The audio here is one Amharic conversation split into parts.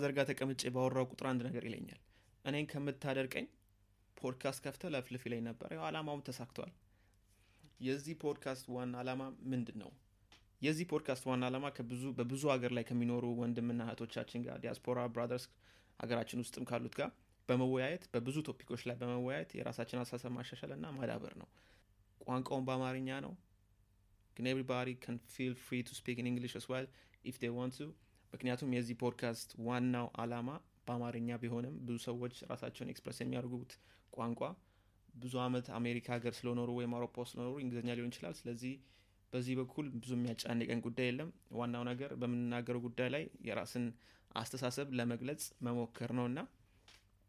ከ brother ጋር ተቀምጬ ባወራው ቁጥር አንድ ነገር ይለኛል። እኔን ከምታደርቀኝ ፖድካስት ከፍተህ ለፍልፍ ይለኝ ነበር። ያው አላማውም ተሳክቷል። የዚህ ፖድካስት ዋና ዓላማ ምንድን ነው የዚህ ፖድካስት ዋና ዓላማ ከብዙ በብዙ ሀገር ላይ ከሚኖሩ ወንድምና እህቶቻችን ጋር diaspora brothers ሀገራችን ውስጥም ካሉት ጋር በመወያየት በብዙ topic ኦች ላይ በመወያየት የራሳችን አስተሳሰብ ማሻሻል እና ማዳበር ነው። ቋንቋውን በአማርኛ ነው። ግን everybody can feel free to speak in English if they want to ምክንያቱም የዚህ ፖድካስት ዋናው አላማ በአማርኛ ቢሆንም ብዙ ሰዎች ራሳቸውን express የሚያደርጉት ቋንቋ ብዙ አመት አሜሪካ ሀገር ስለኖሩ ወይም አውሮፓ ስለኖሩ እንግሊዝኛ ሊሆን ይችላል። ስለዚህ በዚህ በኩል ብዙ የሚያጫንቀን ጉዳይ የለም። ዋናው ነገር በምንናገረው ጉዳይ ላይ የራስን አስተሳሰብ ለመግለጽ መሞከር ነው እና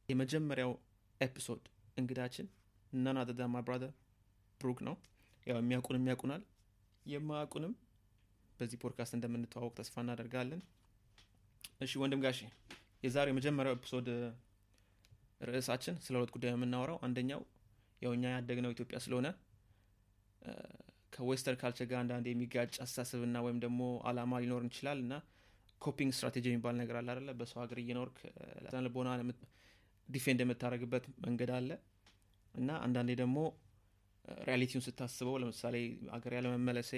የመጀመሪያው episode እንግዳችን ነና ደዳማ ብራዘር ብሩክ ነው። ያው የሚያውቁንም ያውቁናል የማያውቁንም በዚህ ፖድካስት እንደምንተዋወቅ ተስፋ እናደርጋለን እሺ ወንድም ጋሼ የዛሬው የመጀመሪያው episode ርዕሳችን ስለ ሁለት ጉዳይ የምናወራው። አንደኛው ያው እኛ ያደግነው ኢትዮጵያ ስለሆነ ከ western culture ጋር አንዳንድ የሚጋጭ አስተሳሰብና ወይም ደግሞ አላማ ሊኖር ይችላል እና coping strategy የሚባል ነገር አለ አለ በሰው ሀገር እየኖርክ ልቦና defend የምታደረግበት መንገድ አለ። እና አንዳንዴ ደግሞ reality ውን ስታስበው ለምሳሌ አገር ያለመመለሴ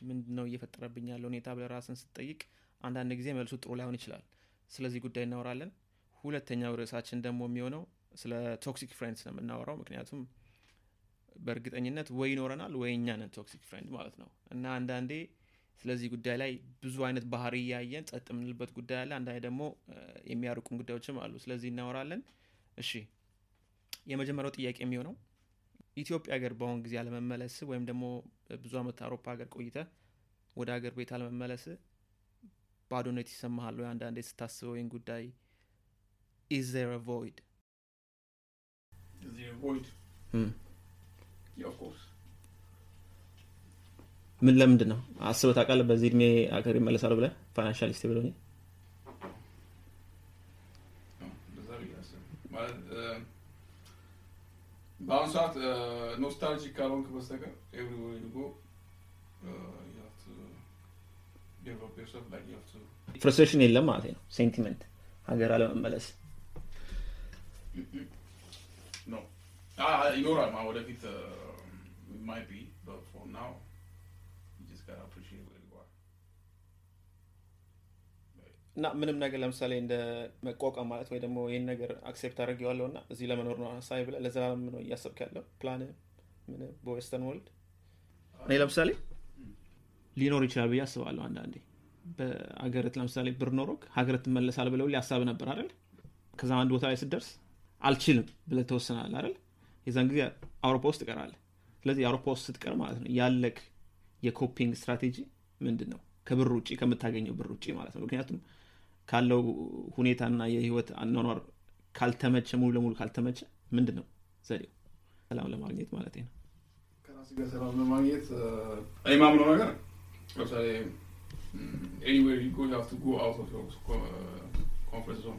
ምንድን ነው እየፈጠረብኝ ያለ ሁኔታ ብለህ ራስህን ስትጠይቅ አንዳንድ ጊዜ መልሱ ጥሩ ላይሆን ይችላል። ስለዚህ ጉዳይ እናወራለን። ሁለተኛው ርዕሳችን ደግሞ የሚሆነው ስለ toxic friends ነው የምናወራው። ምክንያቱም በእርግጠኝነት ወይ ይኖረናል ወይ እኛ ነን toxic friend ማለት ነው። እና አንዳንዴ ስለዚህ ጉዳይ ላይ ብዙ አይነት ባህሪ እያየን ጸጥ የምንልበት ጉዳይ አለ። አንዳንዴ ደግሞ የሚያርቁን ጉዳዮችም አሉ። ስለዚህ እናወራለን። እሺ የመጀመሪያው ጥያቄ የሚሆነው ኢትዮጵያ ሀገር በአሁን ጊዜ አለመመለስ ወይም ደግሞ ብዙ አመት አውሮፓ ሀገር ቆይተህ ወደ ሀገር ቤት አለመመለስ ባዶነት ይሰማሃል ወይ አንዳንዴ ስታስበው ይህን ጉዳይ is there void. ምን ለምንድን ነው? አስበህ ታውቃለህ? በዚህ እድሜ ሀገር ይመለሳሉ ብለህ financial stable ሆኜ በአሁኑ ሰዓት nostalgic ካልሆንክ በስተቀር everywhere you go you have to develop yourself like you have to frustration የለም ማለት ነው። sentiment ሀገር አለመመለስ። no Ah, ይኖራል ማ ወደፊት maybe but for now you just gotta appreciate where you are. እና ምንም ነገር ለምሳሌ እንደ መቋቋም ማለት ወይ ደግሞ ይህን ነገር accept አድርጌዋለሁ እና እዚህ ለመኖር ነው ሀሳቢ ብለህ ለዘላለም ነው እያሰብክ ያለው። ፕላን ምን በ western world? እኔ ለምሳሌ ሊኖር ይችላል ብዬ አስባለሁ አንዳንዴ። በአገርት ለምሳሌ ብር ኖሮክ ሀገር ትመለሳል ብለው ሊያሳብ ነበር አይደል? ከዛ አንድ ቦታ ላይ ስትደርስ አልችልም ብለህ ተወስናል አይደል? የዛን ጊዜ አውሮፓ ውስጥ ትቀራለ ስለዚህ አውሮፓ ውስጥ ስትቀር ማለት ነው ያለክ የ coping strategy ምንድን ነው ከብር ውጭ ከምታገኘው ብር ውጭ ማለት ነው። ምክንያቱም ካለው ሁኔታና የህይወት አኗኗር ካልተመቸ ሙሉ ለሙሉ ካልተመቸ ምንድን ነው ዘዴው? ሰላም ለማግኘት ማለት ነው። ከራስ ጋር ሰላም ለማግኘት እኔ ማምነው ነገር ለምሳሌ anywhere you go you have to go out of your comfort zone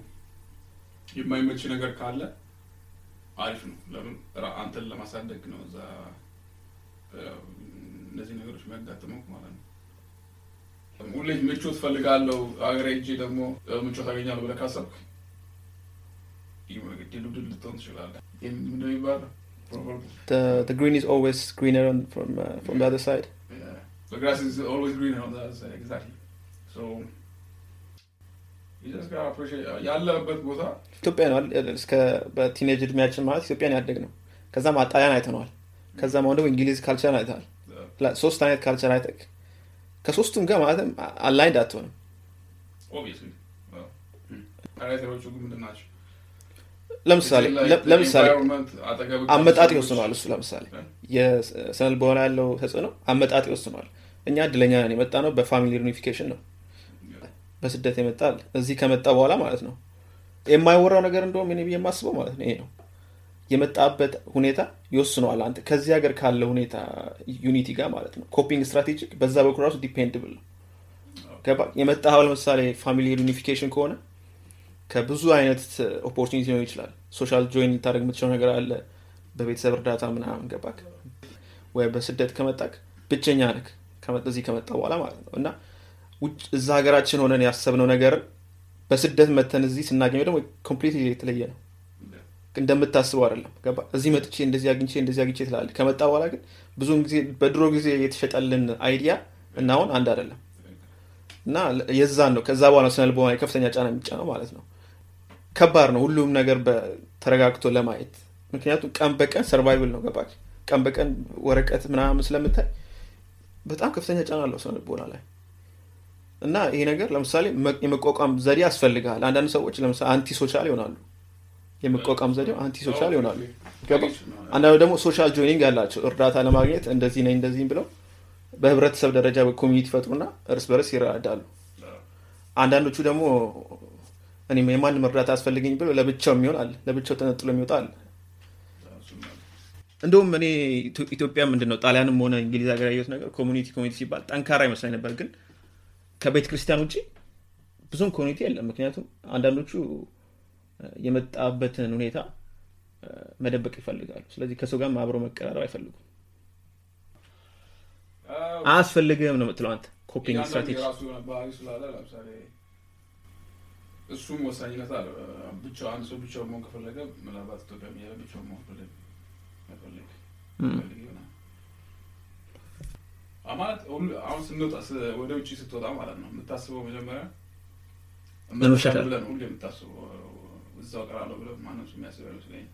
የማይመች ነገር ካለ አሪፍ ነው። ለምን? አንተን ለማሳደግ ነው እዛ እነዚህ ነገሮች የሚያጋጥመው ማለት ነው። ሁሌ ምቾት ፈልጋለሁ አገሬ ሄጄ ደግሞ ምቾት አገኛለሁ ብለህ ካሰብክ ድልድል ልትሆን ትችላለህ። ምንድን ነው የሚባለው? The, the green is always greener on, from, uh. The grass is always greener on the other side. Exactly. So you just gotta appreciate ያለበት ቦታ ኢትዮጵያ ነው? እስከ በ teenage እድሜያችን ማለት ኢትዮጵያን ያደግ ነው ከዛም ጣልያን አይተነዋል ከዛም አሁን ደግሞ እንግሊዝ culture አይተዋል uh, ሶስት አይነት culture አይተክ ከሶስቱም ጋር ማለትም aligned አትሆንም? ለምሳሌ ለምሳሌ አመጣጥ ይወስነዋል እሱ ለምሳሌ በሆነ ያለው ተጽዕኖ አመጣጥ ይወስነዋል እኛ እድለኛ ነን። የመጣ ነው በ family reunification ነው. በስደት የመጣል እዚህ ከመጣ በኋላ ማለት ነው። የማይወራው ነገር እንደውም እኔ የማስበው ማለት ነው ይሄ ነው። የመጣበት ሁኔታ ይወስነዋል አንተ ከዚህ ሀገር ካለ ሁኔታ unity ጋር ማለት ነው። coping strategy በዛ በኩል ራሱ dependable ነው። የመጣኸው ለምሳሌ family reunification ከሆነ ከብዙ አይነት opportunity ሊሆን ይችላል። social join ልታደረግ የምትችለው ነገር አለ። በቤተሰብ እርዳታ ምናምን ገባክ? ወይ በስደት ከመጣክ ብቸኛ ነክ እዚህ ከመጣ በኋላ ማለት ነው። እና እዛ ሀገራችን ሆነን ያሰብነው ነገር በስደት መተን እዚህ ስናገኘው ደግሞ complete የተለየ ነው። እንደምታስበው አይደለም። ገባ? እዚህ መጥቼ እንደዚህ አግኝቼ እንደዚህ አግኝቼ ትላለህ። ከመጣ በኋላ ግን ብዙውን ጊዜ በድሮ ጊዜ የተሸጠልን idea እና አሁን አንድ አይደለም። እና የዛን ነው። ከዛ በኋላ ስነ ልቦና ከፍተኛ ጫና የሚጫነው ማለት ነው። ከባድ ነው። ሁሉም ነገር ተረጋግቶ ለማየት። ምክንያቱም ቀን በቀን survival ነው። ገባህ ቀን በቀን ወረቀት ምናምን ስለምታይ በጣም ከፍተኛ ጫና አለው ስነ ልቦና ላይ። እና ይሄ ነገር ለምሳሌ የመቋቋም ዘዴ ያስፈልጋል አንዳንድ ሰዎች ለምሳሌ anti social ይሆናሉ። የመቋቋም ዘዴው anti social ይሆናሉ አንዳንዱ ደግሞ social joining ያላቸው እርዳታ ለማግኘት እንደዚህ ነኝ እንደዚህ ብለው በህብረተሰብ ደረጃ በ community ፈጥሩና እርስ በርስ ይረዳሉ አንዳንዶቹ ደግሞ እኔ የማንም እርዳታ አስፈልገኝ ብሎ ለብቻው የሚሆን አለ ለብቻው ተነጥሎ የሚወጣ አለ እንደውም እኔ ኢትዮጵያ ምንድን ነው ጣሊያንም ሆነ እንግሊዝ ሀገር ያየሁት ነገር community community ሲባል ጠንካራ ይመስላኝ ነበር። ግን ከቤተ ክርስቲያን ውጭ ብዙም community የለም። ምክንያቱም አንዳንዶቹ የመጣበትን ሁኔታ መደበቅ ይፈልጋሉ። ስለዚህ ከሰው ጋር አብረው መቀራረብ አይፈልጉም። አያስፈልግም ነው የምትለው አንተ coping strategy? እሱም ወሳኝነት አለ ብቻ አንድ ሰው ብቻው መሆን ከፈለገ ምናልባት ኢትዮጵያ እያለ ብቻው መሆን ፈለግ መፈለግ ፈልግ ይሆናል ማለት አሁን ስንወጣ ወደ ውጭ ስትወጣ ማለት ነው። የምታስበው መጀመሪያ ለመሻሻል ብለን ሁሉ የምታስበው እዛው ቀራለሁ ብለ ማንም ሰው የሚያስብ አይመስለኝ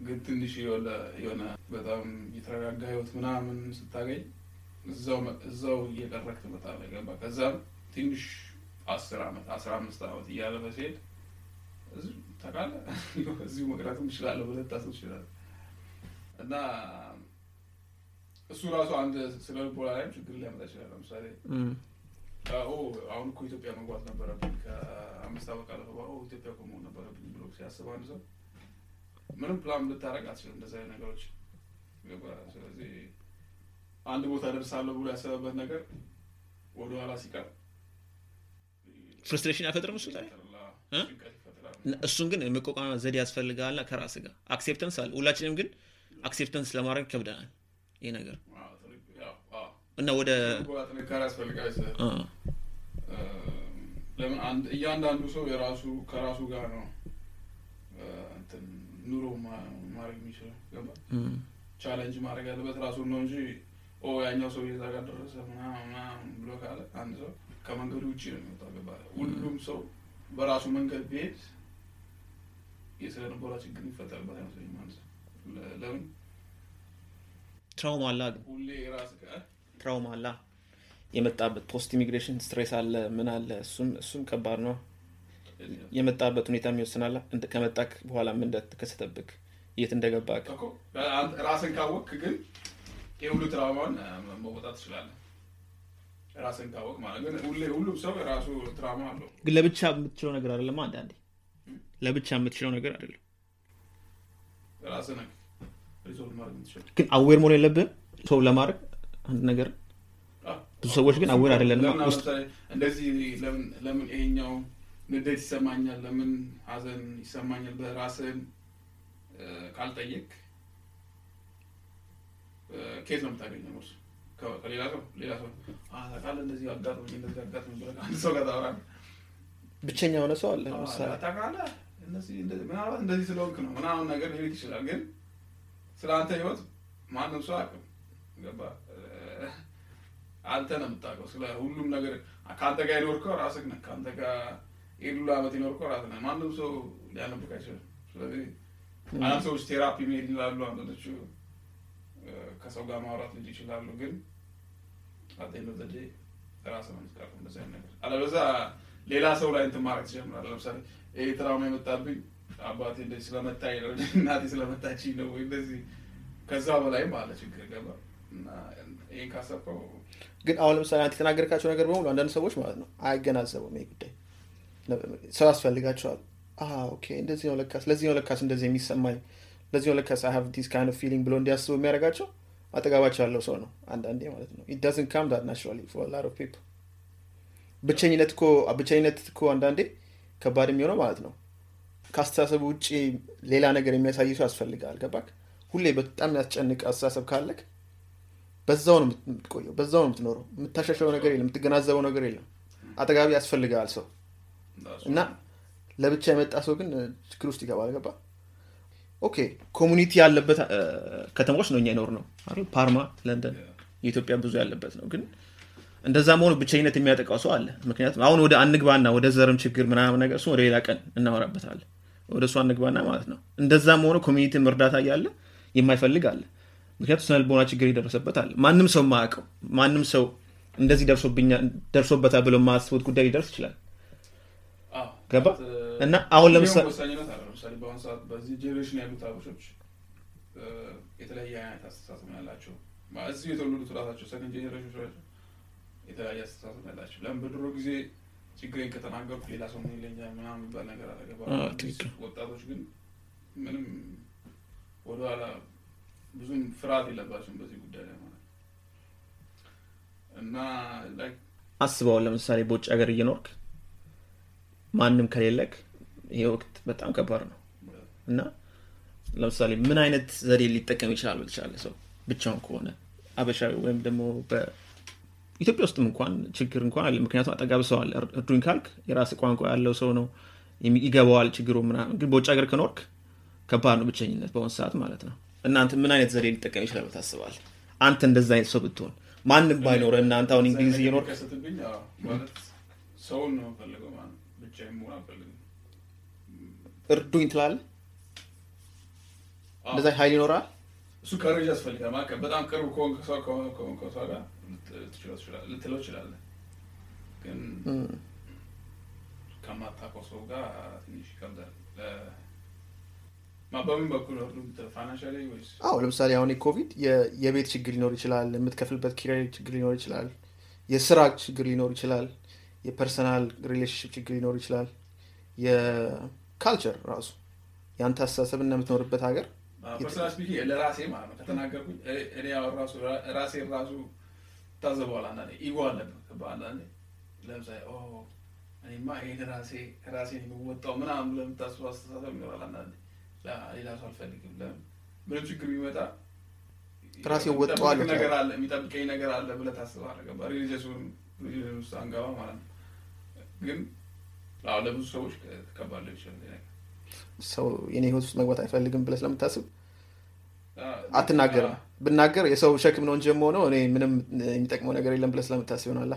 ግን ትንሽ የሆነ በጣም የተረጋጋ ህይወት ምናምን ስታገኝ እዛው እየቀረክ ትመጣለህ ገባ ከዛም ትንሽ አስር አመት አስራ አምስት አመት እያለፈ ሲሄድ ታውቃለህ? እዚሁ መቅረትም እችላለሁ ብለህ ታስብ ትችላለህ እና እሱ ራሱ አንድ ስለ ልቦና ላይም ችግር ሊያመጣ ይችላል። ለምሳሌ አሁን እኮ ኢትዮጵያ መግባት ነበረብኝ። ከአምስት ካለፈ በኋላ ኢትዮጵያ እኮ መሆን ነበረብኝ ብሎ ሲያስብ አንድ ሰው ምንም ፕላን ልታደረግ አትችልም እንደዚህ አይነት ነገሮች ስለዚህ አንድ ቦታ ደርሳለሁ ብሎ ያሰበበት ነገር ወደኋላ ሲቀር frustration አይፈጥርም እሱ ላይ እሱን ግን መቋቋሚያ ዘዴ ያስፈልጋልና ከራስ ጋር acceptance አለ። ሁላችንም ግን acceptance ለማድረግ ይከብደናል ይህ ነገር። እና ወደ ጥንካሬ ያስፈልጋል ለምን እያንዳንዱ ሰው የራሱ ከራሱ ጋር ነው ኑሮ ማድረግ የሚችለው ገባ ቻለንጅ ማድረግ ያለበት ራሱን ነው እንጂ ያኛው ሰው የዛ ጋር ደረሰ ምናምን ብሎ ካለ አንድ ሰው ከመንገዱ ውጭ ነው የሚወጣው ገባ ሁሉም ሰው በራሱ መንገድ ቢሄድ ልቦና ችግር ይፈጠርበት አይመስለኝም አንድ ሰው ለምን? ትራውማ አላ ሁሌ ራስ ትራውማ አላ የመጣበት post immigration stress አለ ምን አለ? እሱም እሱም ከባድ ነው። የመጣበት ሁኔታ የሚወስናላ ከመጣ በኋላ ምን እንደተከሰተብክ የት እንደገባ ራስን ካወቅ ግን የሁሉ trauma ውን መወጣት ትችላለን ራስን ካወቅ ማለት ግን ሁሉም ሰው የራሱ trauma አለው። ግን ለብቻ የምትችለው ነገር አይደለም አንዳንዴ። ለብቻ የምትችለው ነገር አይደለም ራስን resolve ማድረግ ግን aware መሆን የለብህም? ሰው ለማድረግ አንድ ነገር? ብዙ ሰዎች ግን aware አይደለንም እንደዚህ ለምን ይሄኛው ንዴት ይሰማኛል? ለምን ሀዘን ይሰማኛል? በራስን ካልጠየቅ ከየት ነው የምታገኘው? እርሱ ከሌላ ሰው? ሌላ ሰው? ታውቃለህ እንደዚህ አጋጥሞኝ እንደዚህ አጋጥሞኝ ብለህ አንድ ሰው ጋር ታወራለህ? ብቸኛ የሆነ ሰው አለ ለምሳሌ። ታውቃለህ ምናልባት እንደዚህ ስለሆንክ ነው ምናምን ነገር ሊል ይችላል። ግን ስለ አንተ ህይወት ማንም ሰው አያውቅም። ገባ? አንተ ነው የምታውቀው። ስለ ሁሉም ነገር ከአንተ ጋር የኖርከው ራስህ ነህ። ከአንተ ጋር የዱላ አመት የኖርከው ራስህ ነህ። ማንም ሰው ሊያነብቅ አይችልም። ስለዚህ አንዳንድ ሰዎች ቴራፒ መሄድ ይላሉ። አንዳንዶቹ ከሰው ጋር ማውራት ልጅ ይችላሉ። ግን አጤነ ዘዴ ራስ ነው የምትቀርፈው እንደዚህ ነገር አለበዛ ሌላ ሰው ላይ እንትን ማድረግ ትጀምራለህ። ለምሳሌ ይሄ trauma የመጣብኝ አባቴ እንደዚህ ስለመታኝ ነው እናቴ ስለመታችኝ ነው ወይ እንደዚህ። ከዛ በላይም አለ ችግር ገባ። እና ይህን ካሰብከው ግን አሁን ለምሳሌ አንተ የተናገርካቸው ነገር በሙሉ አንዳንድ ሰዎች ማለት ነው አይገናዘቡም ይህ ጉዳይ። ሰው ያስፈልጋቸዋል okay እንደዚህ ነው ለካስ ለዚህ ነው ለካስ እንደዚህ የሚሰማኝ ለዚህ ነው ለካስ I this kind of feeling ብሎ እንዲያስቡ የሚያደርጋቸው አጠገባቸው ያለው ሰው ነው አንዳንዴ ማለት ነው። it doesn't come that naturally for lot of people ብቸኝነት እኮ ብቸኝነት እኮ አንዳንዴ ከባድ የሚሆነው ማለት ነው። ከአስተሳሰብ ውጭ ሌላ ነገር የሚያሳይ ሰው ያስፈልጋል ገባክ? ሁሌ በጣም ያስጨንቅ አስተሳሰብ ካለክ በዛው ነው የምትቆየው በዛው ነው የምትኖረው። የምታሻሸው ነገር የለም የምትገናዘበው ነገር የለም። አጠገብህ ያስፈልጋል ሰው። እና ለብቻ የመጣ ሰው ግን ችግር ውስጥ ይገባል። ገባ? okay community ያለበት ከተሞች ነው እኛ ይኖር ነው ፓርማ ለንደን የኢትዮጵያ ብዙ ያለበት ነው። ግን እንደዛ መሆኑ ብቸኝነት የሚያጠቃው ሰው አለ። ምክንያቱም አሁን ወደ አንግባና ወደ ዘርም ችግር ምናምን ነገር እሱ ወደ ሌላ ቀን እናወራበታለን። ወደ እሱ አንግባና ማለት ነው። እንደዛ መሆኑ community ም እርዳታ እያለ የማይፈልግ አለ። ምክንያቱም ስነ ልቦና ችግር የደረሰበት አለ። ማንም ሰው ማያውቀው ማንም ሰው እንደዚህ ደርሶብኛል ደርሶበታል ብሎ የማያስቡት ጉዳይ ሊደርስ ይችላል። ገባ? እና አሁን ለምሳሌ በአሁኑ ሰዓት በዚህ generation ያሉት ሀበሾች የተለያየ አይነት አስተሳሰብ ያላቸው። እዚሁ የተወለዱት ራሳቸው second generation የተለያየ አስተሳሰብ ያላቸው ለምን በድሮ ጊዜ ችግሬን ከተናገርኩ ሌላ ሰው ምን ይለኛል ምናምን የሚባል ነገር ትክክል። ወጣቶች ግን ምንም ወደኋላ ብዙም ፍርሃት የለባቸውም በዚህ ጉዳይ ላይ ማለት እና አስበዋል ለምሳሌ በውጭ ሀገር እየኖርክ ማንም ከሌለክ ይሄ ወቅት በጣም ከባድ ነው። እና ለምሳሌ ምን አይነት ዘዴ ሊጠቀም ይችላል ብልቻለ ሰው ብቻውን ከሆነ አበሻዊ ወይም ደግሞ በኢትዮጵያ ውስጥም እንኳን ችግር እንኳን አለ ምክንያቱም አጠጋብ ሰው አለ። እር- እርዱኝ ካልክ የራስ ቋንቋ ያለው ሰው ነው። ይገባዋል ችግሩ ምናምን። ግን በውጭ ሀገር ከኖርክ ከባድ ነው ብቸኝነት በአሁኑ ሰዓት ማለት ነው። እናንተ ምን አይነት ዘዴ ሊጠቀም ይችላል ታስባል አንተ እንደዛ አይነት ሰው ብትሆን ማንም ባይኖረ እናንተ አሁን እንግሊዝ ማለት ሰውን ነው የምፈልገው ማለት ነው። ብቻዬን መሆን አልፈልግም። እርዱኝ ትላለ አዎ፣ እንደዛ ሀይል ይኖራል? እሱ ከረጅ ያስፈልጋል። በጣም ቅርብ ከሆንክ ሰው ጋር ልትለው ትችላለህ። ግን ከማታውቀው ሰው ጋር ትንሽ ይከብዳል። ለ- ማ- በምን በኩል ነው financially ወይስ አዎ ለምሳሌ አሁን የኮቪድ የቤት ችግር ሊኖር ይችላል የምትከፍልበት ኪራይ ችግር ሊኖር ይችላል የስራ ችግር ሊኖር ይችላል የ personal relationship ችግር ሊኖር ይችላል የ culture ራሱ የአንተ አስተሳሰብ እና የምትኖርበት ሀገር ለራሴ ማለት ነው ከተናገርኩኝ እኔ- ራሱ ራሴን ራሱ ታዘበዋል። አንዳንዴ ego አለብህ? አንዳንዴ ለምሳሌ ኦ እኔማ ይሄን ራሴ ራሴን የምወጣው ምናምን ብለህ የምታስበው አስተሳሰብ ይኖራል። አንዳንዴ ሌላ ሰው አልፈልግም። ለምን ምንም ችግር ቢመጣ ራሴ እወጣዋለሁ ነገር አለ የሚጠብቀኝ ነገር አለ ብለህ ታስባለህ። ገባህ? religious ኡን religion ውስጥ አንገባ ማለት ነው። ግን ለብዙ ሰዎች ከባድ ሊሆን ይችላል ሰው የኔ ህይወት ውስጥ መግባት አይፈልግም ብለህ ስለምታስብ አትናገርም ብናገር የሰው ሸክም ነው እንጂ የምሆነው እኔ ምንም የሚጠቅመው ነገር የለም ብለህ ስለምታስብ ይሆናላ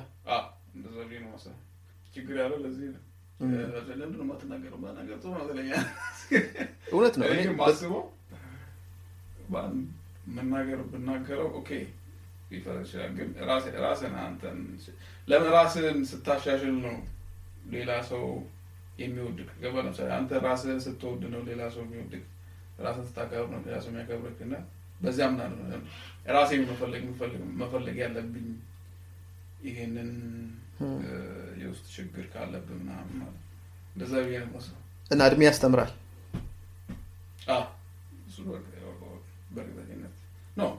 ችግር ያለው ለዚህ ነው። እውነት ነው ማስበው መናገር ብናገረው okay ይችላል። ግን ራስህን አንተን ለምን ራስህን ስታሻሽል ነው ሌላ ሰው የሚወድህ ገባህ። ለምሳሌ አንተ ራስህን ስትወድ ነው ሌላ ሰው የሚወድህ። ራስህን ስታከብር ነው ሰው የሚያከብርህ እና በዚያ ምናምን ነው ራሴን መፈለግ መፈለግ- መፈለግ ያለብኝ ይሄንን የውስጥ ችግር ካለብህ ምናምን ማለት እንደዛ ብዬ ነው እና እድሜ ያስተምራል? እሱ በእርግጠኝነት ነው።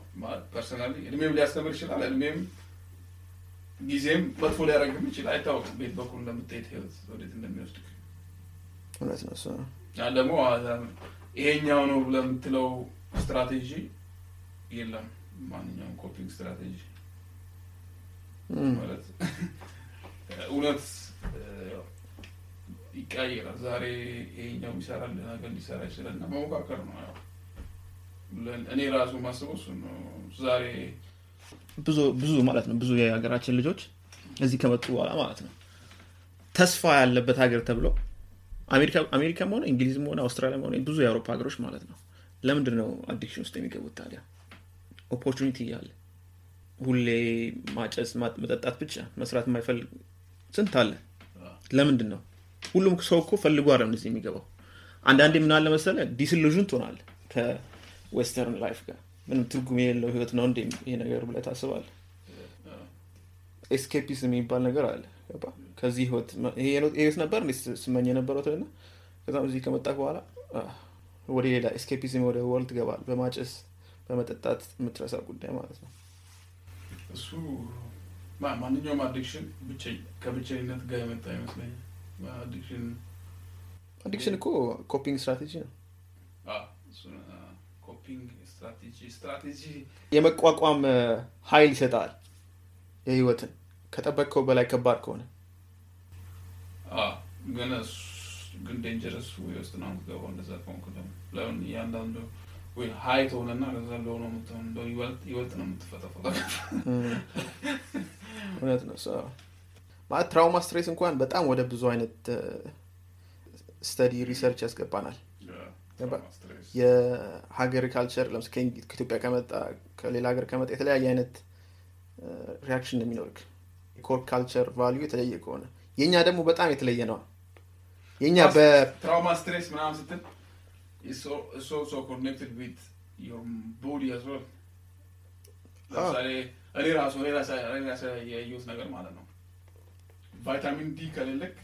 personally እድሜም ሊያስተምር ይችላል። እድሜም ጊዜም መጥፎ ሊያደርግም ይችላል። አይታወቅም በየት በኩል እንደምትሄድ ህይወት ወዴት እንደሚወስድ እውነት ነው ደግሞ ይሄኛው ነው ብለህ የምትለው ስትራቴጂ የለም። ማንኛውም coping strategy ማለት እውነት ይቀያየራል። ዛሬ ይሄኛው ይሰራል፣ ነገ ሊሰራ ይችላል እና መሞካከር ነው። ያው እኔ ራሱ ማስበው እሱ ነው። ዛሬ ብዙ ብዙ ማለት ነው ብዙ የሀገራችን ልጆች እዚህ ከመጡ በኋላ ማለት ነው ተስፋ ያለበት ሀገር አሜሪካ አሜሪካም ሆነ እንግሊዝም ሆነ አውስትራሊያም ሆነ ብዙ የአውሮፓ ሀገሮች ማለት ነው። ለምንድን ነው አዲክሽን ውስጥ የሚገቡት ታዲያ? opportunity እያለ ሁሌ ማጨስ መጠጣት ብቻ መስራት የማይፈልግ ስንት አለ? ለምንድን ነው ሁሉም ሰው እኮ ፈልጎ አይደለም እንደዚህ የሚገባው። አንዳንዴ ምን አለ መሰለ disillusion ትሆናል ከ western life ጋር። ምንም ትርጉም የሌለው ህይወት ነው እንዴ ይሄ ነገር ብለህ ታስባለህ? escapism የሚባል ነገር አለ ከዚህ ህይወት ህይወት ነበር እንዴ? ስመኘው የነበረው ትልና ከዛም እዚህ ከመጣ በኋላ ወደ ሌላ escapism ወደ world ትገባል በማጨስ በመጠጣት የምትረሳው ጉዳይ ማለት ነው። እሱ ማንኛውም addiction ከብቸኝነት ጋር የመጣ ይመስለኛል። አዲክሽን አዲክሽን እኮ coping strategy ነው። ስትራቴጂ የመቋቋም ሀይል ይሰጣል። የህይወትን ከጠበቅከው በላይ ከባድ ከሆነ ግን ግን dangerous way ውስጥ ነው የምትገባው። እንደዛ ከሆንክ ደግሞ ለምን እያንዳንዱ ወይ high ትሆንና ከዛ ለሆነ የምትሆን እንደው ይበልጥ ነው የምትፈጠፈጠው። እውነት ነው ማለት trauma stress እንኳን በጣም ወደ ብዙ አይነት study research ያስገባናል። የሀገር culture ከኢትዮጵያ ከመጣ ከሌላ ሀገር ከመጣ የተለያየ አይነት reaction ነው የሚኖርክ። core culture value የተለየ ከሆነ የእኛ ደግሞ በጣም የተለየ ነው። የእኛ በ trauma stress ምናምን ስትል it's also connected with your body as well. ለምሳሌ እኔ ራሱ እኔ ራሴ እኔ ራሴ ያየሁት ነገር ማለት ነው። vitamin D ከሌለክ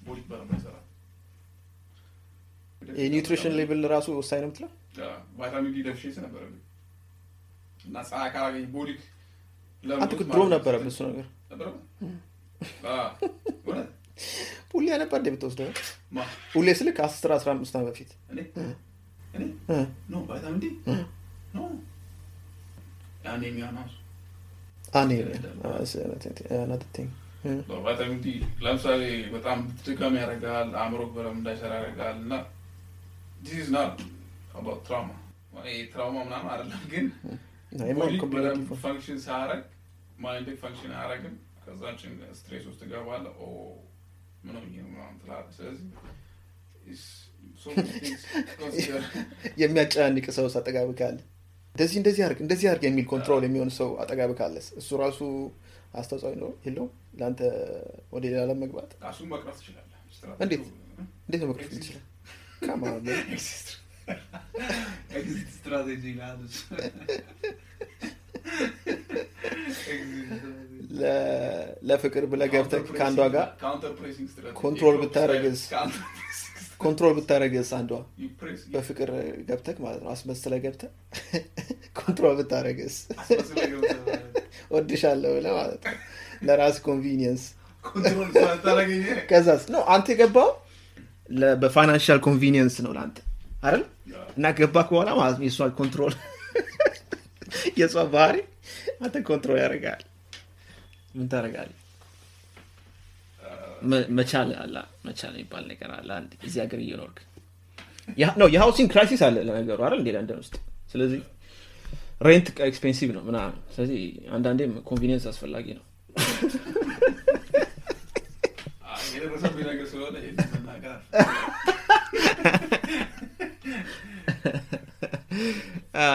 body በደንብ አይሰራም። የ nutrition level ራሱ ወሳኝ ነው ምትለው vitamin D deficiency ነበረብኝ። እና ፀሐይ ካላገኝ body እኮ ድሮም ነበረብህ እሱ ነገር። ነበረብህ ሁሌ ነበር እንዴ ብትወስደው? ማ? ሁሌ ስልክ አስር አስራ አምስት ዓመት በፊት vitamin D ለምሳሌ በጣም ድካም ያደርጋል፣ አእምሮ በደንብ እንዳይሰራ ያደርጋል እና trauma trauma ምናምን አይደለም፣ ግን function ሳያደርግ mind function አያደርግም። ከዛ ጭንቅ stress ውስጥ ትገባለህ። ኦ ምን ሆኜ ነው ምናምን ትላለህ። ስለዚህ የሚያጨናንቅ ሰው አጠጋብ ካለ እንደዚህ እንደዚህ አርግ እንደዚህ አርግ የሚል control የሚሆን ሰው አጠጋብ ካለስ እሱ ራሱ አስተዋጽኦ ነው የለውም ለአንተ ወደ ሌላ ዓለም መግባት እሱን መቅረፍ ትችላለህ። እንዴት? እንዴት ነው ካማ exit strategy ለፍቅር ብለህ ገብተህ ከአንዷ ጋር. control pressing control ብታደረግስ አንዷ? በፍቅር ገብተህ ማለት ነው? አስመስለህ ገብተህ? control ገብተህ ወድሻለሁ ብለህ ማለት ነው? ለራስ convenience ከዛስ? ነው አንተ የገባው በ financial convenience ነው ለአንተ አይደል? እና ገባክ በኋላ ማለት ነው የእሷ control የእሷ ባህሪ አንተ control ያደርጋል ምን ታደርጋለህ? መቻል አለ መቻል የሚባል ነገር አለ አንድ እዚህ ሀገር እየኖርክ። ነው የ housing crisis አለ ለነገሩ አይደል እንዴ ለንደን ውስጥ? ስለዚህ rent expensive ነው ምናምን። ስለዚህ አንዳንዴም convenience አስፈላጊ ነው።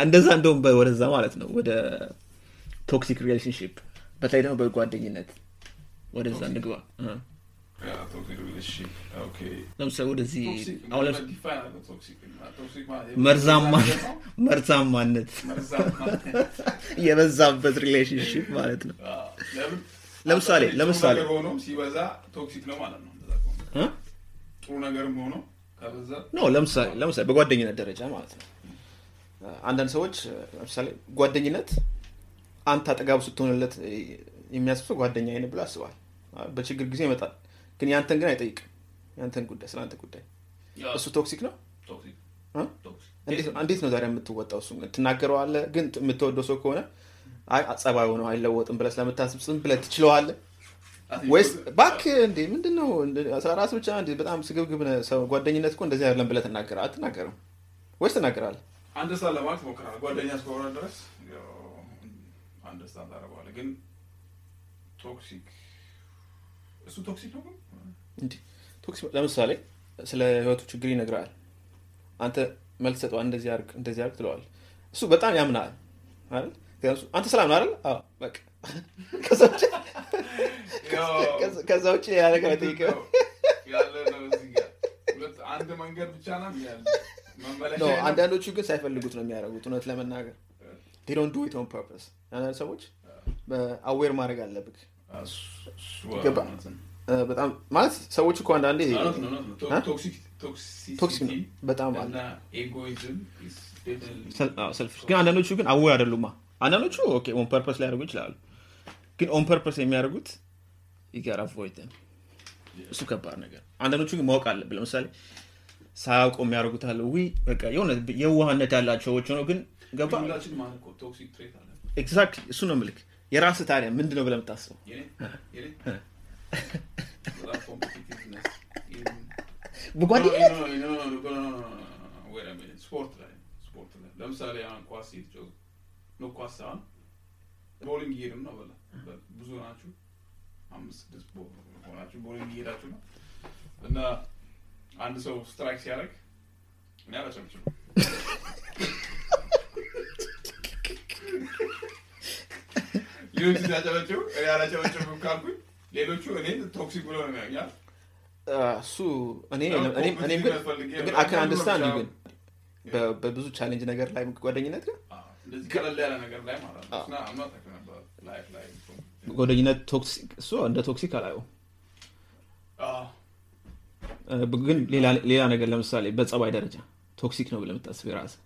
እንደዛ እንደውም ወደዛ ማለት ነው ወደ toxic relationship በተለይ ደግሞ በጓደኝነት ወደዛ? እንግባ። ለምሳሌ ወደዚህ መርዛማነት መርዛማ የበዛበት relationship ማለት ነው። ለምሳሌ- ለምሳሌ- ሲበዛ toxic ነው ማለት ነው።? ጥሩ ነገርም ሆኖ ከበዛ ለምሳሌ ለምሳሌ በጓደኝነት ደረጃ ማለት ነው። አንዳንድ ሰዎች ለምሳሌ ጓደኝነት አንተ አጠጋቡ ስትሆንለት እ፣ የሚያስብ ጓደኛ አይነ ብሎ አስባል በችግር ጊዜ ይመጣል። ግን ያንተን ግን አይጠይቅም። ያንተን ጉዳይ ስለ አንተ ጉዳይ። እሱ toxic ነው? እንዴት ነው- ዛሬ የምትወጣው? እሱ ትናገረዋለህ? ግን የምትወደው ሰው ከሆነ ጸባዩ ነው አይለወጥም ብለህ ስለምታስብ ዝም ብለህ ትችለዋለህ? ወይስ ባክ እንዴ ምንድን ነው ስለ ራስ ብቻ እንዴ? በጣም ስግብግብ ጓደኝነት እኮ እንደዚህ አይደለም ብለህ ትናገር አትናገርም። ወይስ ትናገራለህ? understand ለማለት ሞክራል። ጓደኛ እስከሆነ ድረስ understand ታደርገዋለህ። ግን toxic እሱ toxic ነው toxic ለምሳሌ ስለ ህይወቱ ችግር ይነግራል። አንተ መልስ ሰጠዋል እንደዚህ አርግ እንደዚህ አርግ ትለዋል እሱ በጣም ያምናል አይደል? አንተ ሰላም ነው አይደል? በቃ ከዛ ውጭ ያ ነገር አይጠይቅም። አንዳንዶቹ ግን ሳይፈልጉት ነው የሚያደርጉት። እውነት ለመናገር don't do it on purpose. አንዳንድ ሰዎች aware ማድረግ ነው። እ፣ በጣም ማለት ሰዎች እኮ አንዳንዴ? toxic ነው። በጣም አለ ግን አንዳንዶቹ ግን aware አይደሉማ። አንዳንዶቹ okay on purpose ሊያደርጉ ይችላሉ። ግን on purpose የሚያደርጉት you gotta avoid እሱ ከባድ ነገር። አንዳንዶቹ ግን ማወቅ አለብህ። ለምሳሌ ሳያውቁ የሚያደርጉት አለ we በቃ የሆነ የዋህነት ያላቸው ሰዎች ሆነው ግን ገባ? exact እሱ ነው ምልክ የራስህ ታዲያ ምንድን ነው ብለህ የምታስበው? የኔ? የኔ? በጣም competitiveness በጓደኝነት ስፖርት ላይ ስፖርት ላይ ለምሳሌ አሁን ኳስ እየተጫወቱ ነው ኳስ ሳይሆን ቦሊንግ እየሄድን ነው በላ ብዙ ናችሁ? አምስት ስድስት ቦ- ሆናችሁ ቦሊንግ እየሄዳችሁ ነው። እና አንድ ሰው strike ሲያደርግ እኔ አላጨብጭም ሌሎቹ ሲያጨበጭቡ እኔ አላጨበጭብም ካልኩኝ ሌሎቹ እኔ toxic ብሎ ነው ያኛል እሱ ግን I can understand ግን በብዙ challenge ነገር ላይ ጓደኝነት ግን ጓደኝነት toxic እሱ እንደ toxic አላየው ግን ሌላ ነገር ለምሳሌ በጸባይ ደረጃ toxic ነው ብለህ የምታስብ የራስህ?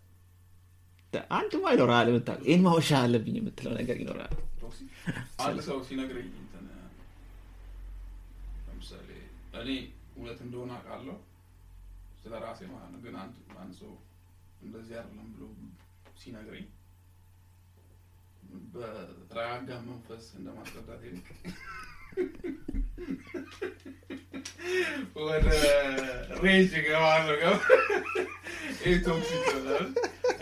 አንድ ማ ይኖራል ይህን ማወሻ አለብኝ የምትለው ነገር ይኖራል አንድ ሰው ሲነግረኝ እንትን ለምሳሌ እኔ እውነት እንደሆነ አውቃለሁ። ስለ ራሴ ማለት ነው። ግን አንድ አንድ ሰው እንደዚህ አይደለም ብሎ ሲነግረኝ በተረጋጋ መንፈስ እንደማስረዳት ይልቅ ወደ rage እገባለሁ። ገባ ይህ toxic ይሆናል።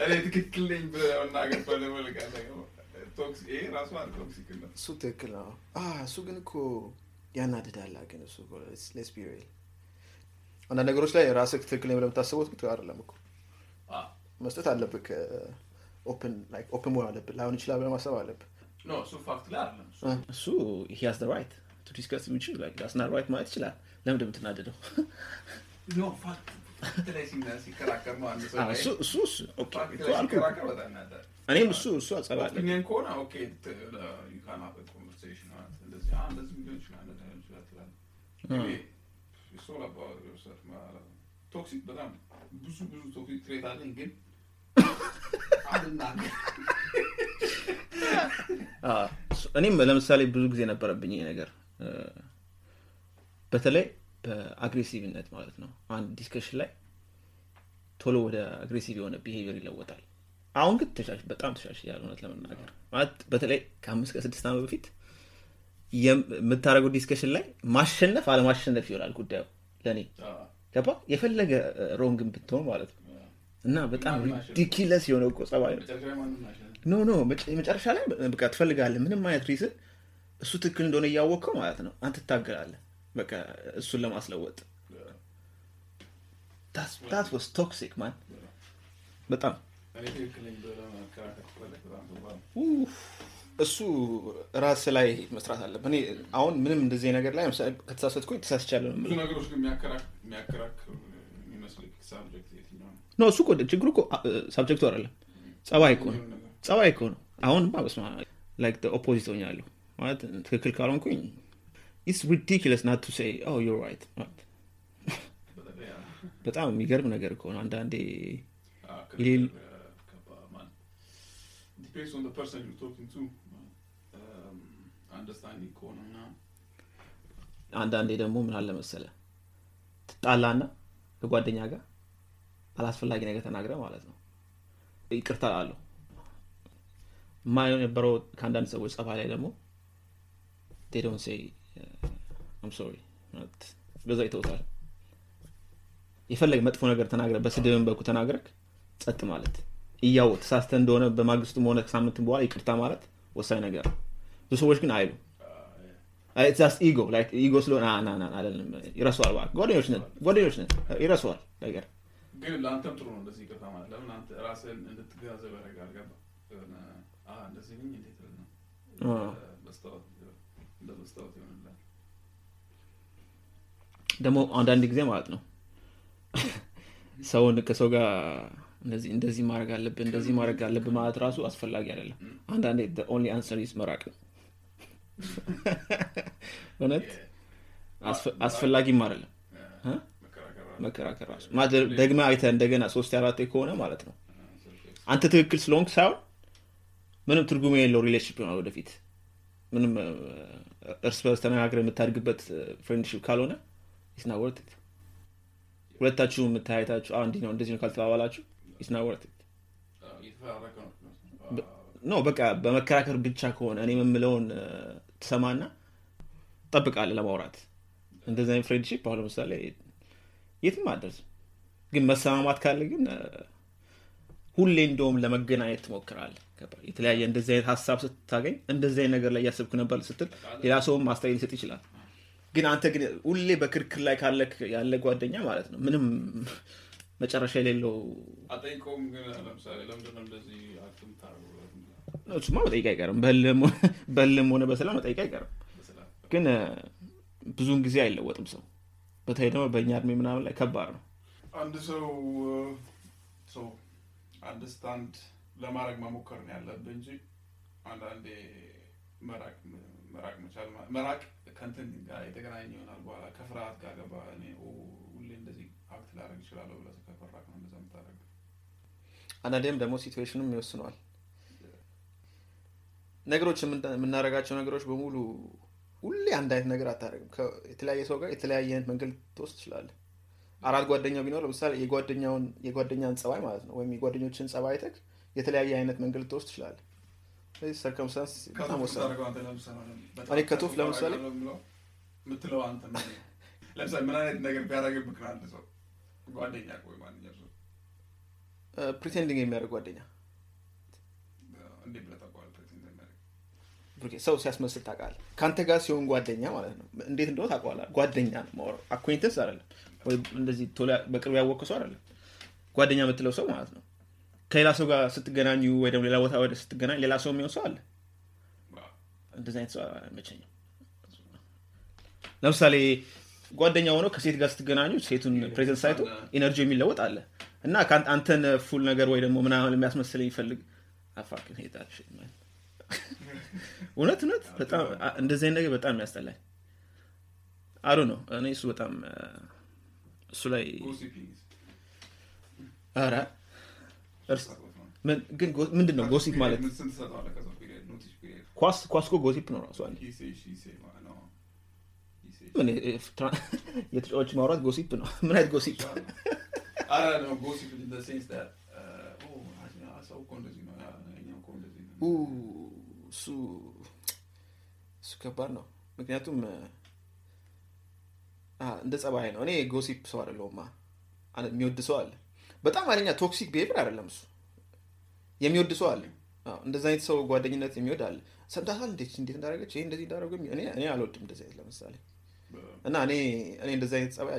እኔ ትክክል ነኝ ብለህ መናገር ፈለፈልጋለህ toxic ይሄ ራሱ አንድ toxic ነው። እሱ ትክክል ነው። እሱ ግን እኮ ያናድዳላ ግን እሱ let's be real። አንዳንድ ነገሮች ላይ ራስህ ትክክል ብለህ የምታስበው ትክክል አይደለም እኮ። መስጠት አለብህ open open መሆን አለብህ። ላይሆን ይችላል ብለህ ማሰብ አለብህ። እሱ fact ላይ አይደለም። እሱ እሱ he has right to discuss which that's not right ማለት ይችላል። ለምን እንደምትናደደው? no fact fact ላይ ሲና- ሲከራከር ነው አንድ ሰው እኔም እሱ እሱ አጸባ አለ opinion ከሆነ okay conversation እንደዚህ እንደዚህ ሊሆን ይችላል ሊሆን ይችላል ትላለህ። toxic በጣም ብዙ ብዙ toxic trait አለኝ ግን እኔም ለምሳሌ ብዙ ጊዜ ነበረብኝ ይሄ ነገር። በተለይ በ aggressive ነት ማለት ነው። አንድ discussion ላይ ቶሎ ወደ aggressive የሆነ behavior ይለወጣል አሁን ግን ተሻሽ በጣም ተሻሽያለሁ እውነት ለመናገር። ማለት በተለይ ከአምስት ከስድስት ዓመት በፊት የም- የምታደርገው discussion ላይ ማሸነፍ አለማሸነፍ ይሆናል ጉዳዩ ለእኔ ገባ? የፈለገ ሮንግን ብትሆን ማለት ነው። እና በጣም ridiculous የሆነ እኮ ጸባይ ነው። no no መጨ- መጨረሻ ላይ በቃ ትፈልጋለህ ምንም አይነት reason እሱ ትክክል እንደሆነ እያወቅከው ማለት ነው። አንተ ትታገላለህ። በቃ እሱን ለማስለወጥ that was toxic man በጣም እሱ ራስ ላይ መስራት አለብህ እኔ አሁን ምንም እንደዚህ ነገር ላይ ለምሳሌ ከተሳሳትኩኝ ተሳስቻለሁ ነው እሱ ችግሩ እኮ subject ኡ አይደለም። ጸባይ እኮ ነው። ጸባይ እኮ ነው። አሁንማ በስመ አብ like opposite ሆኛለሁ ማለት ትክክል ካልሆንኩኝ it's ridiculous not to say oh you're right በጣም የሚገርም ነገር ነው። አንዳንዴ አ፣ ይሄን- ክርክር፣ አ፣ ከባድ ማን depends on the person you're talking to um, understanding ከሆነ ምናምን አንዳንዴ ደግሞ ምን አለ መሰለ ትጣላና ከጓደኛ ጋር አላስፈላጊ ነገር ተናግረ ማለት ነው። ይቅርታ አለሁ የማየው የነበረው ከአንዳንድ ሰዎች ጸባ ላይ ደግሞ ሴይ አም ሶሪ በዛ ይተውታል። የፈለገ መጥፎ ነገር ተናግረ በስድብን በኩ ተናግረክ ጸጥ ማለት እያወቅ ተሳስተ እንደሆነ በማግስቱም ሆነ ከሳምንትም በኋላ ይቅርታ ማለት ወሳኝ ነገር ነው። ብዙ ሰዎች ግን አይሉ ዛስ ኢጎ ኢጎ ስለሆነ አይደለም እባክህ። ጓደኞች ነን ጓደኞች ነን። ይረሷል ነገር። ግን ለአንተም ጥሩ ነው እንደዚህ ይቅርታ ማለት። ለምን አንተ ራስህን እንድትገነዘብ ያደርጋል? ገባ? እንደዚህ ነኝ እንዴት ነው አ። መስታወት እንደ መስታወት ይሆንላል ደግሞ አንዳንድ ጊዜ ማለት ነው። ሰውን ከሰው ጋር እንደዚህ እንደዚህ ማድረግ አለብን እንደዚህ ማድረግ አለብን ማለት ራሱ አስፈላጊ አይደለም። አንዳንዴ only answer is መራቅ ነው። እውነት? አስፈ- አስፈላጊም አይደለም? መከራከር ራሱ ደግመ አይተ እንደገና ሶስት አራቴ ከሆነ ማለት ነው። አንተ ትክክል ስለሆንክ ሳይሆን ምንም ትርጉም የለው relationship ይሆናል ወደፊት። ምንም እርስ በርስ ተነጋግረ የምታድግበት friendship ካልሆነ it's not worth ሁለታችሁ የምታያየታችሁ እንዲህ ነው እንደዚህ ነው ካልተባባላችሁ ወርት እየተፈራረቀ ነው በቃ በመከራከር ብቻ ከሆነ እኔ የምምለውን እ፣ ትሰማና ጠብቃለ ለማውራት። እንደዚህ አይነት friendship አሁን ለምሳሌ የትም አደርስም ግን መሰማማት ካለ ግን እ፣ ሁሌ እንደውም ለመገናኘት ገባህ? የተለያየ እንደዚህ አይነት ሀሳብ ስታገኝ እንደዚህ አይነት ነገር ላይ እያሰብክ ነበር ስትል ሌላ ሰውም ማስተያየት ሊሰጥ ይችላል። ግን አንተ ግን ሁሌ በክርክር ላይ ካለ ያለ ጓደኛ ማለት ነው ምንም መጨረሻ የሌለው አጠይቀውም ግን ለምሳሌ ለምንድን ነው እንደዚህ አክት የምታደርገው እሱማ መጠየቅ አይቀርም። በህልም ሆነ- በሰላም መጠየቅ አይቀርም። ግን ብዙውን ጊዜ አይለወጥም ሰው። በተለይ ደግሞ በእኛ እድሜ ምናምን ላይ ከባድ ነው። አንድ ሰው ሰው አንደርስታንድ ለማድረግ መሞከር ነው ያለብህ እንጂ አንዳንዴ መራቅ መራቅ መቻል መራቅ ከንትን ጋር የተገናኘ ይሆናል። በኋላ ከፍርሃት ጋር ገባ እኔ ኦ፣ ሁሌ እንደዚህ አክት ላደርግ ይችላለሁ ብለህ ከፈራክ ነው እንደዛ የምታደርገው። አንዳንዴም ደግሞ ሲትዌሽንም ይወስነዋል። ነገሮች የምና- የምናደርጋቸው ነገሮች በሙሉ ሁሌ አንድ አይነት ነገር አታደርግም። የተለያየ ሰው ጋር የተለያየ አይነት መንገድ ትወስድ ትችላለህ። አራት ጓደኛ ቢኖር ለምሳሌ የጓደኛውን የጓደኛን ጸባይ ማለት ነው ወይም የጓደኞችን ጸባይ አይተህ የተለያየ አይነት መንገድ ትወስድ ትችላለህ። ስለዚህ ሰርከምስታንስ በጣም ወሳኝ እኔ ከቶፍ ለምሳሌ- የምትለው አንተ? ለምሳሌ ምን አይነት ነገር ቢያደርግብህ ነው አንድ ሰው ጓደኛ ወይ ማንኛውም ሰው? pretending የሚያደርግ ጓደኛ። እንዴት ብለህ ታውቀዋለህ? ሰው ሲያስመስል ታውቃለህ። ከአንተ ጋር ሲሆን ጓደኛ ማለት ነው። እንዴት እንደሆነ ታውቀዋለህ። ጓደኛ ነው acquaintance አይደለም። ወይ እንደዚህ ቶሎ በቅርብ ያወቅህ ሰው አይደለም። ጓደኛ የምትለው ሰው ማለት ነው። ከሌላ ሰው ጋር ስትገናኙ ወይ ደግሞ ሌላ ቦታ ወደ ስትገናኝ ሌላ ሰው የሚሆን ሰው አለ? እንደዚህ አይነት ሰው አይመቸኝም። ለምሳሌ ጓደኛ ሆኖ ከሴት ጋር ስትገናኙ ሴቱን presence አይቶ ኢነርጂ የሚለወጥ አለ። እና አንተን ፉል ነገር ወይ ደግሞ ምናምን የሚያስመስል የሚፈልግ አፋክን ሄዳል እውነት እውነት? በጣም እንደዚህ ነገር በጣም ያስጠላኝ። አሉ ነው እኔ እሱ በጣም እሱ ላይ ኧረ ግን ምንድን ነው ጎሲፕ ማለት? ኳስ ኳስ እኮ ጎሲፕ ነው ራሱ የተጫዋች ማውራት gossip ነው? ምን አይነት gossip? That uh, oh እሱ እሱ ከባድ ነው። ምክንያቱም አ፣ እንደ ጸባይ ነው። እኔ gossip ሰው አይደለሁማ የሚወድ ሰው አለ። በጣም አይለኛ toxic behavior አይደለም እሱ። የሚወድ ሰው አለ። እንደዚ አይነት ሰው ጓደኝነት የሚወድ አለ። ሰምተሃል እንዴት እንዴት እንዳደረገች ይሄ እንደዚህ እንዳደረገ እኔ እኔ አልወድም እንደዚህ አይነት ለምሳሌ እና እኔ እኔ እንደዚህ አይነት ጸባይ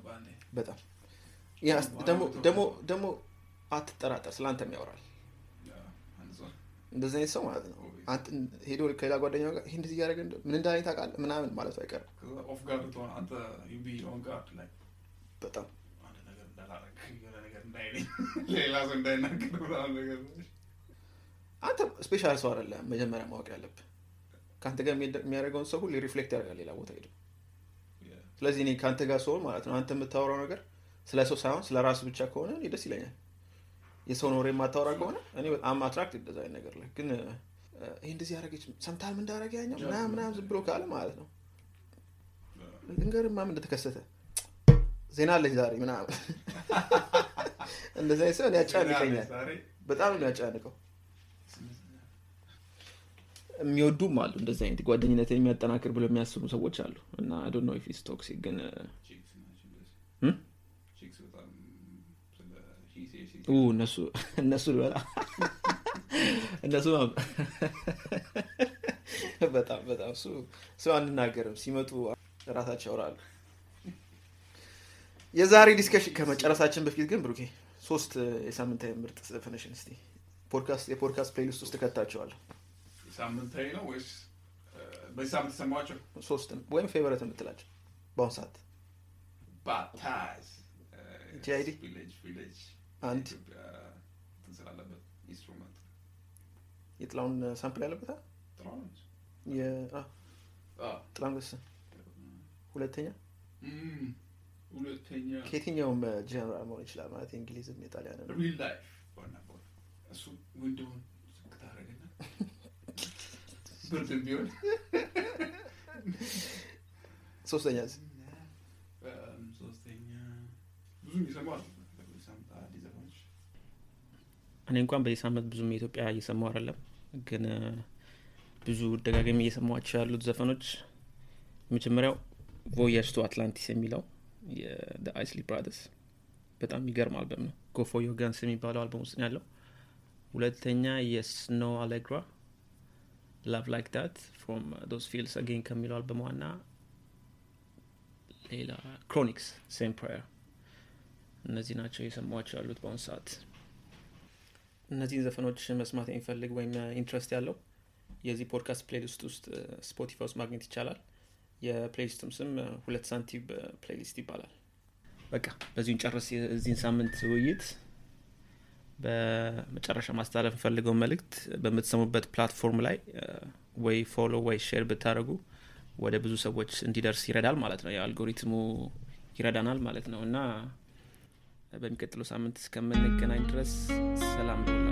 በአንዴ። በጣም። ደግሞ አትጠራጠር ስለ አንተም ያወራል እንደዚህ አይነት ሰው ማለት ነው። ሄዶ ከሌላ ጓደኛው ጋር ይሄ እንደዚህ እያደረገ ምን እንዳለኝ ታውቃለህ? ምናምን ማለቱ አይቀርም። በጣም። አንተ special ሰው አይደለም መጀመሪያ ማወቅ ያለብህ ከአንተ ጋር የሚያደ- የሚያደርገውን ሰው ሁሉ reflect ያደርጋል ሌላ ቦታ Yeah. ስለዚህ እኔ ከአንተ ጋር ሰሆን ማለት ነው አንተ የምታወራው ነገር ስለ ሰው ሳይሆን ስለ ራሱ ብቻ ከሆነ እኔ ደስ ይለኛል። የሰውን ወሬ የማታወራ ከሆነ እኔ በጣም attract እንደዛ ነገር ላይ። ግን ይሄ እንደዚህ ያደረገች ሰምተሃል ምን እንዳደረገ ያኛው ምናምን ምናምን ዝም ብሎ ካለ ማለት ነው። ምን እንደተከሰተ? ዜና አለች ዛሬ ምናምን። እንደዚህ ሰው ያጫንቀኛል በጣም ነው የሚያጫንቀው የሚወዱም አሉ። እንደዚህ አይነት ጓደኝነትን የሚያጠናክር ብሎ የሚያስቡ ሰዎች አሉ። I don't know if it's toxic ግን እነሱ እነሱ እነሱ በጣም በጣም እሱ ሰው አንናገርም። ሲመጡ ራሳቸው ያወራሉ። የዛሬ ዲስከሽን ከመጨረሳችን በፊት ግን ብሩኬ ሶስት የሳምንታዊ ምርጥ እስቲ ፖድካስት የፖድካስት ፕሌሊስት ውስጥ ከታቸዋለሁ ሳምንታዊ ነው ወይስ በዚህ ሳምንት የሰማኋቸው ሶስት ወይም ፌቨረት የምትላቸው በአሁኑ ሰዓት? ባታዝ TID? ቪሌጅ ቪሌጅ አንድ ኢትዮጵያ እንትን ስላለበት ኢንስትሩመንት የጥላውን ሳምፕል ያለበታ ጥራዎች ጥላውን ገሰሰ ሁለተኛ? ሁለተኛ ከየትኛውም ጀነራል መሆን ይችላል ማለት የእንግሊዝም የጣሊያን ሪል ላይፍ እሱ ታደርግና ብርድም ቢሆን ሶስተኛ እም፣ ሶስተኛ ብዙ ይሰማል ሳምንት አዲስ ዘፈኖች እኔ እንኳን በዚህ ሳምንት ብዙም የኢትዮጵያ እየሰማው አይደለም ግን ብዙ ደጋግሜ እየሰማቸው ያሉት ዘፈኖች የመጀመሪያው Voyage to Atlantis የሚለው Isley Brothers በጣም የሚገርም አልበም ነው Go for Your Guns የሚባለው አልበም ውስጥ ነው ያለው ሁለተኛ የ Snoh Aalegra Love Like That from Those Feels Again ከሚለው አልበሟ ና ሌላ Chronixx Same Prayer እነዚህ ናቸው የሰማቸው ያሉት በአሁኑ ሰዓት። እነዚህን ዘፈኖች መስማት የሚፈልግ ወይም interest ያለው የዚህ podcast playlist ውስጥ Spotify ውስጥ ማግኘት ይቻላል። የ playlist ኡም ስም ሁለት ሳንቲም playlist ይባላል። በቃ በዚሁ ጨርስ የዚህን ሳምንት ውይይት በመጨረሻ ማስተላለፍ የምፈልገው መልእክት በምትሰሙበት platform ላይ ወይ follow ወይ share ብታደረጉ ወደ ብዙ ሰዎች እንዲደርስ ይረዳል ማለት ነው። የአልጎሪትሙ ይረዳናል ማለት ነው። እና በሚቀጥለው ሳምንት እስከምንገናኝ ድረስ ሰላም ነውላችሁ